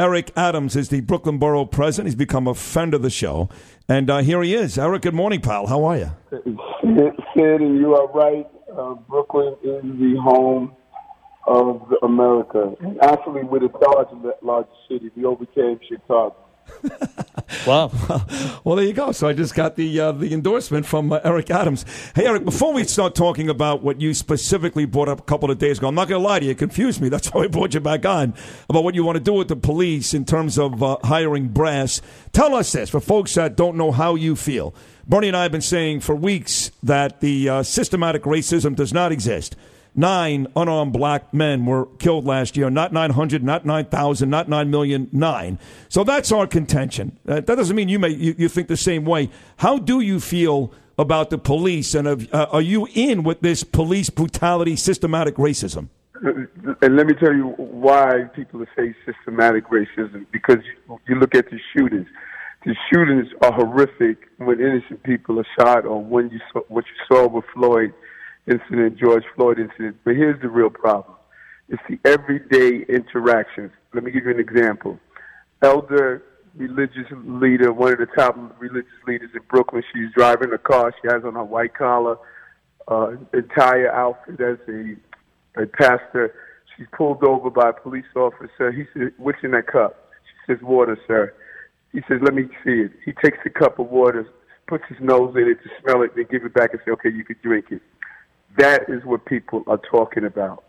Eric Adams is the Brooklyn Borough president. He's become a friend of the show. And uh, here he is. Eric, good morning, pal. How are you? Sid, you are right. Uh, Brooklyn is the home of America. And actually, we're the third largest city. We overcame Chicago. Wow. Well, there you go. So I just got the uh, the endorsement from uh, Eric Adams. Hey, Eric, before we start talking about what you specifically brought up a couple of days ago, I'm not going to lie to you, it confused me. That's why I brought you back on about what you want to do with the police in terms of uh, hiring brass. Tell us this for folks that don't know how you feel. Bernie and I have been saying for weeks that the uh, systematic racism does not exist. Nine unarmed black men were killed last year. Not 900, not 9,000, not 9 million, nine. So that's our contention. Uh, that doesn't mean you, may, you, you, think the same way. How do you feel about the police? And uh, are you in with this police brutality, systematic racism? And let me tell you why people say systematic racism. Because you look at the shootings. The shootings are horrific when innocent people are shot, or when you saw, what you saw with Floyd incident, George Floyd incident. But here's the real problem. It's the everyday interactions. Let me give you an example. Elder religious leader, one of the top religious leaders in Brooklyn, she's driving a car. She has on a white collar, uh, entire outfit as a, a pastor. She's pulled over by a police officer. He says, what's in that cup? She says, water, sir. He says, let me see it. He takes the cup of water, puts his nose in it to smell it, then give it back and say, okay, you can drink it. That is what people are talking about.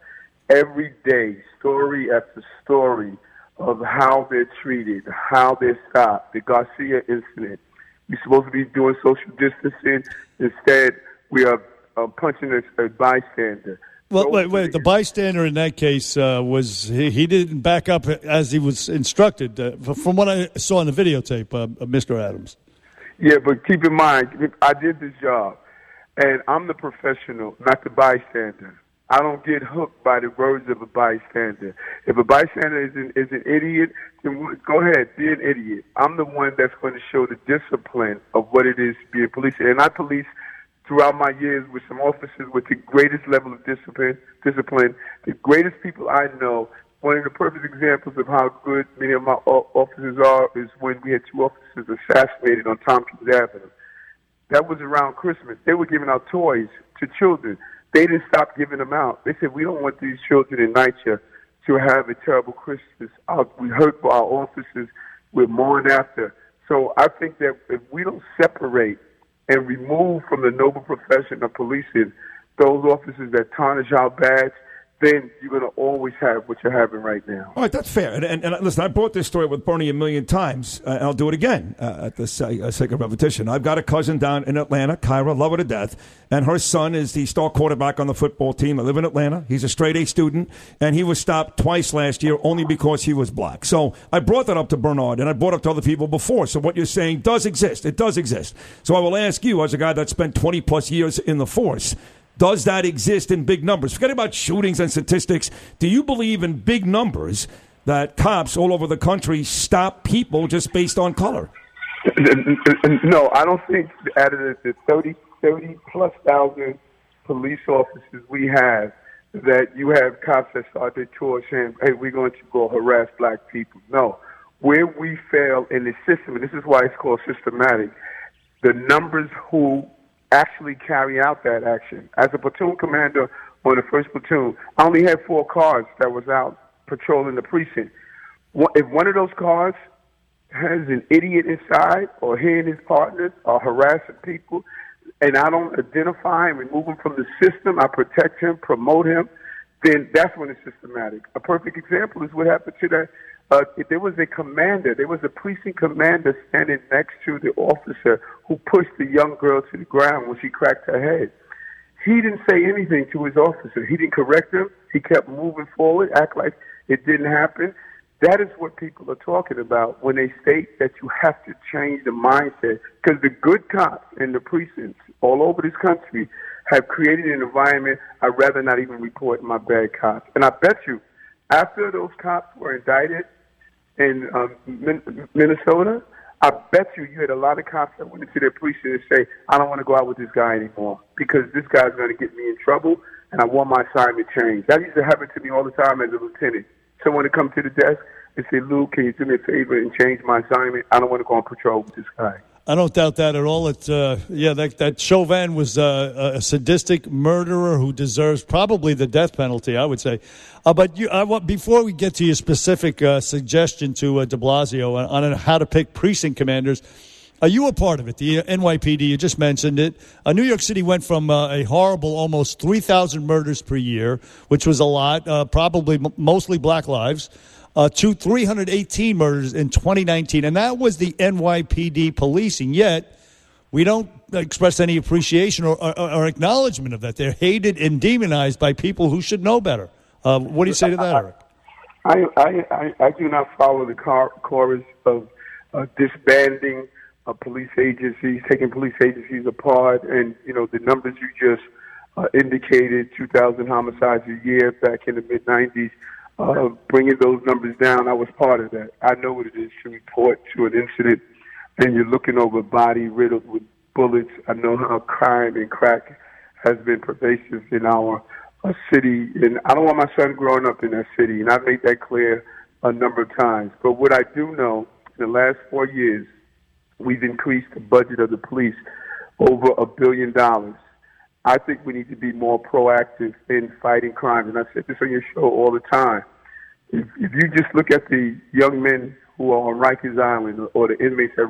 Every day, story after story of how they're treated, how they're stopped. The Garcia incident. We're supposed to be doing social distancing. Instead, we are uh, punching a, a bystander. Well, wait, wait. The bystander in that case uh, was he, he, didn't back up as he was instructed. Uh, from what I saw in the videotape, uh, Mr. Adams. Yeah, but keep in mind, I did this job. And I'm the professional, not the bystander. I don't get hooked by the words of a bystander. If a bystander is an, is an idiot, then go ahead, be an idiot. I'm the one that's going to show the discipline of what it is to be a police. And I police throughout my years with some officers with the greatest level of discipline. Discipline, the greatest people I know. One of the perfect examples of how good many of my officers are is when we had two officers assassinated on Tompkins Avenue. That was around Christmas. They were giving out toys to children. They didn't stop giving them out. They said, we don't want these children in NYCHA to have a terrible Christmas. Uh, we hurt for our officers. We're mourn after. So I think that if we don't separate and remove from the noble profession of policing those officers that tarnish our badge, then you're going to always have what you're having right now. All right, that's fair. And, and, and listen, I brought this story with Bernie a million times, uh, and I'll do it again uh, at the uh, sake of repetition. I've got a cousin down in Atlanta, Kyra, love her to death, and her son is the star quarterback on the football team. I live in Atlanta. He's a straight A student, and he was stopped twice last year only because he was black. So I brought that up to Bernard, and I brought up to other people before. So what you're saying does exist. It does exist. So I will ask you, as a guy that spent 20 plus years in the force, does that exist in big numbers? Forget about shootings and statistics. Do you believe in big numbers that cops all over the country stop people just based on color? No, I don't think out of the 30, 30 plus thousand police officers we have, that you have cops that start their tour saying, hey, we're going to go harass black people. No. Where we fail in the system, and this is why it's called systematic, the numbers who actually carry out that action. As a platoon commander on the first platoon, I only had four cars that was out patrolling the precinct. If one of those cars has an idiot inside or he and his partners are harassing people, and I don't identify and remove him from the system, I protect him, promote him, then that's when it's systematic. A perfect example is what happened to that uh, there was a commander, there was a precinct commander standing next to the officer who pushed the young girl to the ground when she cracked her head. He didn't say anything to his officer. He didn't correct him. He kept moving forward, act like it didn't happen. That is what people are talking about when they state that you have to change the mindset. Because the good cops in the precincts all over this country have created an environment I'd rather not even report my bad cops. And I bet you, after those cops were indicted, in um, Minnesota, I bet you you had a lot of cops that went into their precinct and say, I don't want to go out with this guy anymore because this guy's going to get me in trouble and I want my assignment changed. That used to happen to me all the time as a lieutenant. Someone would come to the desk and say, Lou, can you do me a favor and change my assignment? I don't want to go on patrol with this guy. I don't doubt that at all. Uh, yeah, that, that Chauvin was uh, a sadistic murderer who deserves probably the death penalty, I would say. Uh, but you, I before we get to your specific uh, suggestion to uh, de Blasio on, on, how to pick precinct commanders, are you a part of it? The NYPD, you just mentioned it. Uh, New York City went from a horrible almost 3,000 murders per year, which was a lot, probably m- mostly black lives, uh, to 318 murders in 2019. And that was the NYPD policing. Yet, we don't express any appreciation or, or, or acknowledgement of that. They're hated and demonized by people who should know better. Uh, what do you say to that, Eric? I, I, I, I do not follow the chorus of uh, disbanding uh, police agencies, taking police agencies apart, and you know the numbers you just uh, indicated: 2,000 homicides a year back in the mid 90s uh, bringing those numbers down. I was part of that. I know what it is to report to an incident and you're looking over a body riddled with bullets. I know how crime and crack has been pervasive in our uh, city, and I don't want my son growing up in that city, and I've made that clear a number of times. But what I do know, in the last four years, we've increased the budget of the police over a billion dollars. I think we need to be more proactive in fighting crime. And I said this on your show all the time. If, if you just look at the young men who are on Rikers Island or the inmates at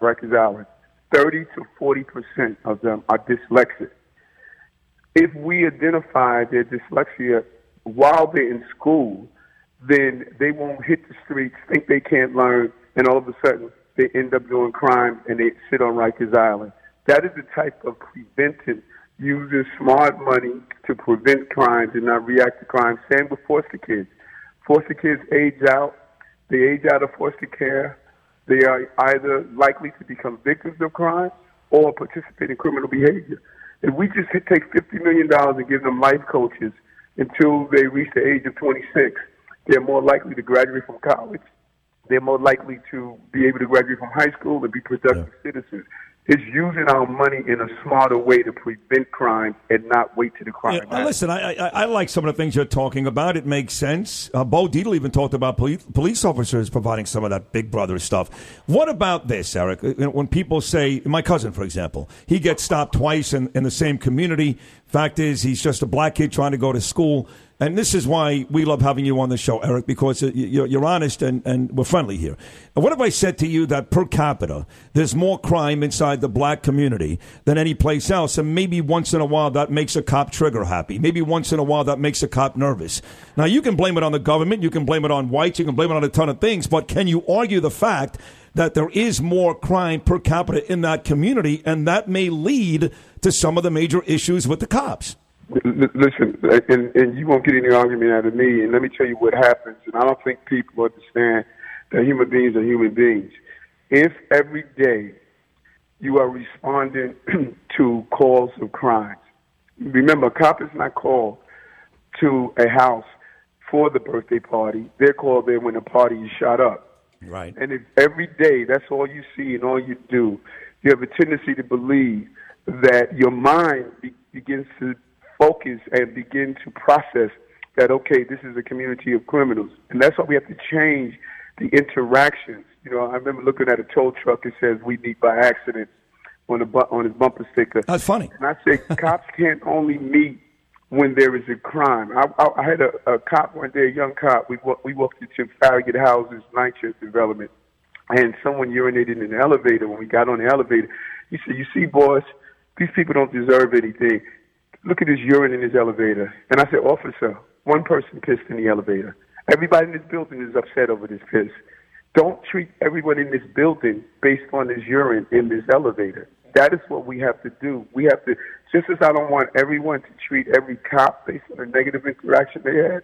Rikers Island, 30 to 40 percent of them are dyslexic. If we identify their dyslexia while they're in school, then they won't hit the streets, think they can't learn, and all of a sudden they end up doing crime and they sit on Rikers Island. That is the type of preventive using smart money to prevent crimes and not react to crime. Same with foster kids. Foster kids age out. They age out of foster care. They are either likely to become victims of crime or participate in criminal behavior. If we just take $50 million and give them life coaches until they reach the age of 26, they're more likely to graduate from college. They're more likely to be able to graduate from high school and be productive yeah. citizens is using our money in a smarter way to prevent crime and not wait to the crime. Yeah, listen, I, I, I, like some of the things you're talking about. It makes sense. Uh, Bo Dietl even talked about police, police officers providing some of that Big Brother stuff. What about this, Eric? Uh, when people say, my cousin, for example, he gets stopped twice in, in the same community. Fact is, he's just a black kid trying to go to school. And this is why we love having you on the show, Eric, because uh, you're, you're honest and, and we're friendly here. What if I said to you that per capita, there's more crime inside the black community than any place else? And maybe once in a while that makes a cop trigger happy. Maybe once in a while that makes a cop nervous. Now, you can blame it on the government, you can blame it on whites, you can blame it on a ton of things, but can you argue the fact that there is more crime per capita in that community and that may lead to some of the major issues with the cops? Listen, and, and you won't get any argument out of me. And let me tell you what happens. And I don't think people understand that human beings are human beings. If every day you are responding to calls of crimes, remember, a cop is not called to a house for the birthday party. They're called there when the party is shot up. Right. And if every day that's all you see and all you do, you have a tendency to believe that your mind be- begins to focus and begin to process that okay, this is a community of criminals, and that's why we have to change the interactions. You know, I remember looking at a tow truck. It says "We meet by accident" on the bu- on his bumper sticker. That's funny. And I say cops can't only meet when there is a crime. I, I, I had a, a cop one day, a young cop. We we walked into Farragut Houses, NYCHA Development, and someone urinated in the elevator. When we got on the elevator, he said, "You see, boys, these people don't deserve anything look at his urine in his elevator. And I said, officer, one person pissed in the elevator. Everybody in this building is upset over this piss. Don't treat everyone in this building based on this urine in this elevator. That is what we have to do. We have to, just as I don't want everyone to treat every cop based on a negative interaction they had,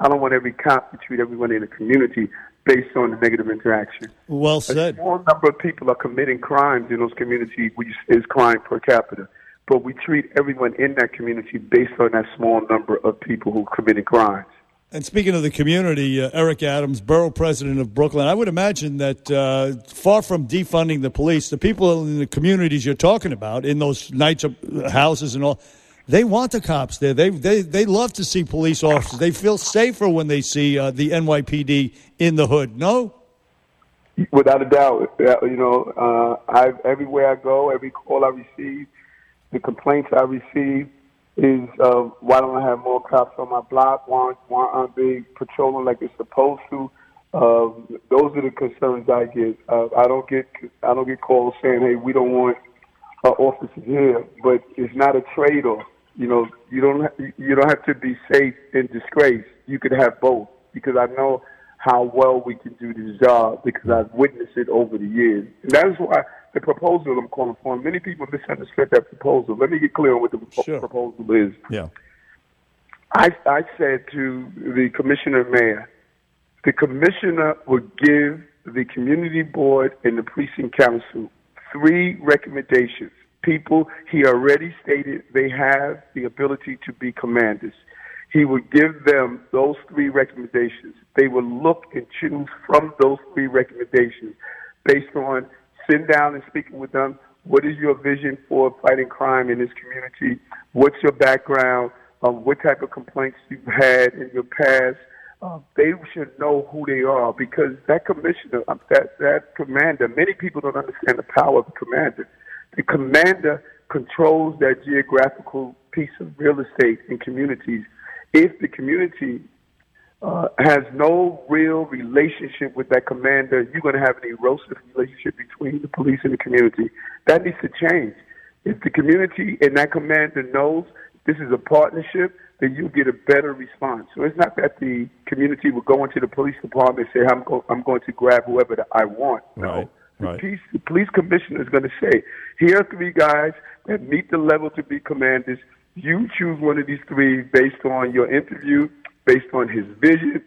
I don't want every cop to treat everyone in the community based on the negative interaction. Well said. A small number of people are committing crimes in those communities, which is crime per capita but we treat everyone in that community based on that small number of people who committed crimes. And speaking of the community, uh, Eric Adams, borough president of Brooklyn, I would imagine that uh, far from defunding the police, the people in the communities you're talking about, in those nights of houses and all, they want the cops there. They they they love to see police officers. They feel safer when they see uh, the NYPD in the hood. No. Without a doubt, you know, uh, I everywhere I go, every call I receive, the complaints I receive is uh, why don't I have more cops on my block? Why, why aren't they patrolling like they're supposed to? Uh, those are the concerns I get. Uh, I don't get I don't get calls saying, "Hey, we don't want uh, officers here," but it's not a trade-off. You know, you don't you don't have to be safe and disgrace. You could have both because I know how well we can do this job because I've witnessed it over the years. And that is why the proposal I'm calling for, many people misunderstood that proposal. Let me get clear on what the sure. proposal is. Yeah. I, I said to the commissioner mayor, the commissioner would give the community board and the precinct council three recommendations. People he already stated they have the ability to be commanders he would give them those three recommendations. They would look and choose from those three recommendations based on sitting down and speaking with them. What is your vision for fighting crime in this community? What's your background? Um, what type of complaints you've had in your past? Uh, they should know who they are because that commissioner, um, that that commander, many people don't understand the power of the commander. The commander controls that geographical piece of real estate in communities if the community uh, has no real relationship with that commander, you're going to have an erosive relationship between the police and the community. That needs to change. If the community and that commander knows this is a partnership, then you get a better response. So it's not that the community will go into the police department and say, I'm, go- I'm going to grab whoever I want. No. Right. Right. The, police, the police commissioner is going to say, here are three guys that meet the level to be commanders. You choose one of these three based on your interview, based on his vision,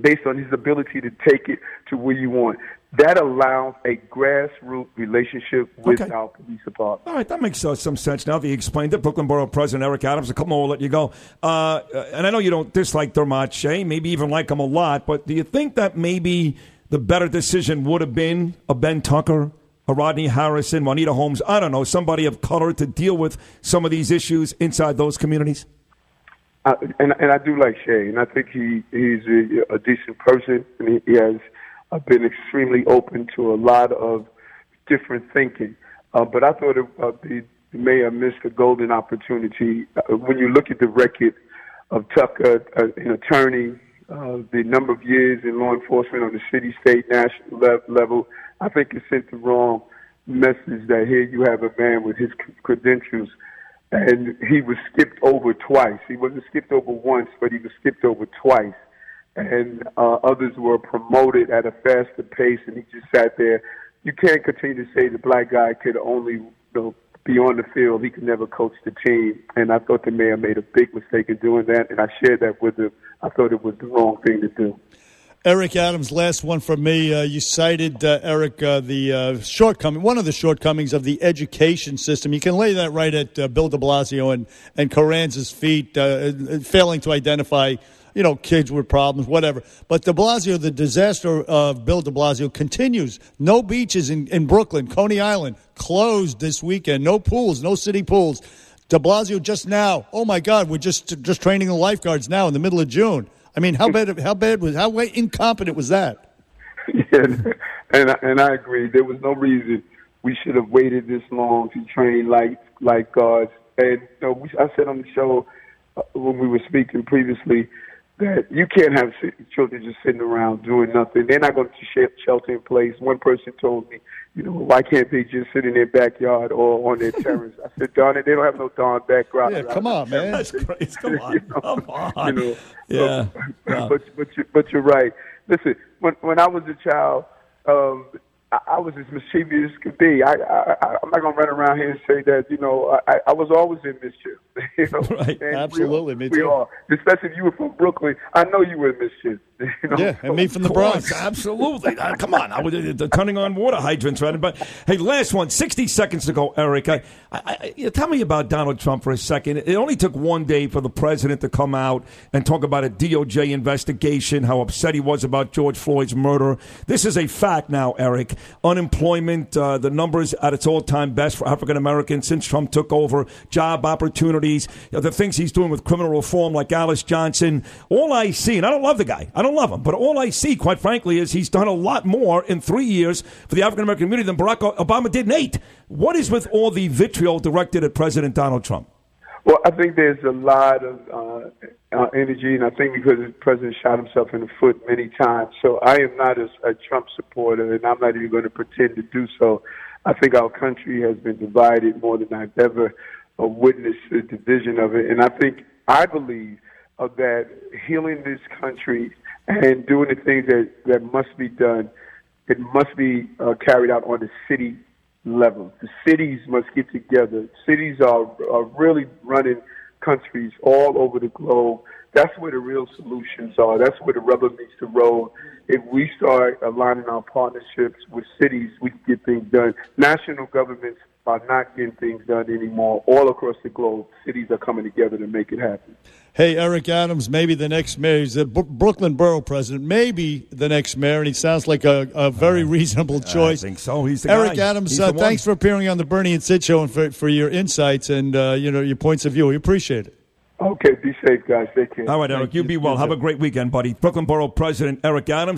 based on his ability to take it to where you want. That allows a grassroots relationship with okay. our police department. All right, that makes uh, some sense now that you explained it. Brooklyn Borough President Eric Adams, a couple more will let you go. Uh, and I know you don't dislike Dermot Shea, maybe even like him a lot, but do you think that maybe the better decision would have been a Ben Tucker Rodney Harrison, Juanita Holmes, I don't know, somebody of color to deal with some of these issues inside those communities? Uh, and, and I do like Shea, and I think he he's a, a decent person, and he, he has uh, been extremely open to a lot of different thinking. Uh, but I thought it, uh, the, the mayor missed a golden opportunity. Uh, when you look at the record of Tucker, uh, an attorney, uh, the number of years in law enforcement on the city, state, national le- level, I think it sent the wrong message that here you have a man with his credentials and he was skipped over twice. He wasn't skipped over once, but he was skipped over twice. And uh, others were promoted at a faster pace, and he just sat there. You can't continue to say the black guy could only you know, on the field. He could never coach the team. And I thought the mayor made a big mistake in doing that, and I shared that with him. I thought it was the wrong thing to do. Eric Adams, last one from me. Uh, you cited, uh, Eric, uh, the uh, shortcoming, one of the shortcomings of the education system. You can lay that right at uh, Bill de Blasio and, and Carranza's feet, uh, failing to identify, you know, kids with problems, whatever. But de Blasio, the disaster of Bill de Blasio continues. No beaches in, in Brooklyn, Coney Island, closed this weekend. No pools, no city pools. De Blasio just now, oh my God, we're just, just training the lifeguards now in the middle of June. I mean, how bad? How bad was? How incompetent was that? Yeah, and and I agree. There was no reason we should have waited this long to train like like guards. And you know, we, I said on the show uh, when we were speaking previously that you can't have children just sitting around doing nothing. They're not going to shelter in place. One person told me, you know, why can't they just sit in their backyard or on their terrace? I said, darn it, they don't have no darn backyard. Yeah, come on, man. That's crazy. Come on, you know, come on. You know, yeah. So, but but you, but you're right. Listen, when when I was a child, um, I, I was as mischievous as could be. I, I, I'm not gonna run around here and say that you know I, I was always in mischief. you know, right? And Absolutely, we, we are. Especially if you were from Brooklyn, I know you were in mischief. You know? Yeah, and me from the Bronx. absolutely. Uh, come on, I was uh, turning on water hydrants, right? But hey, last one, 60 seconds to go, Eric. I, I, I, tell me about Donald Trump for a second. It only took one day for the president to come out and talk about a DOJ investigation, how upset he was about George Floyd's murder. This is a fact now, Eric. Unemployment, uh, the numbers at its all-time best for African Americans since Trump took over. Job opportunities, you know, the things he's doing with criminal reform, like Alice Johnson. All I see, and I don't love the guy. I don't love him. But all I see, quite frankly, is he's done a lot more in three years for the African American community than Barack Obama did in eight. What is with all the vitriol directed at President Donald Trump? Well, I think there's a lot of uh, uh, energy, and I think because the president shot himself in the foot many times. So I am not a, a Trump supporter, and I'm not even going to pretend to do so. I think our country has been divided more than I've ever uh, witnessed the division of it, and I think I believe uh, that healing this country and doing the things that, that must be done, it must be uh, carried out on the city level. The cities must get together. Cities are, are really running countries all over the globe. That's where the real solutions are. That's where the rubber meets the road. If we start aligning our partnerships with cities, we can get things done. National governments are not getting things done anymore. All across the globe, cities are coming together to make it happen. Hey, Eric Adams, maybe the next mayor. He's the B- Brooklyn Borough president. Maybe the next mayor, and he sounds like a, a very reasonable choice. I think so. He's the Eric guy. Adams. Uh, thanks for appearing on the Bernie and Sid show and for, for your insights and uh, you know your points of view. We appreciate it. Okay, be safe, guys. Take care. All right, Eric. You be well. Have a great weekend, buddy. Brooklyn Borough President Eric Adams.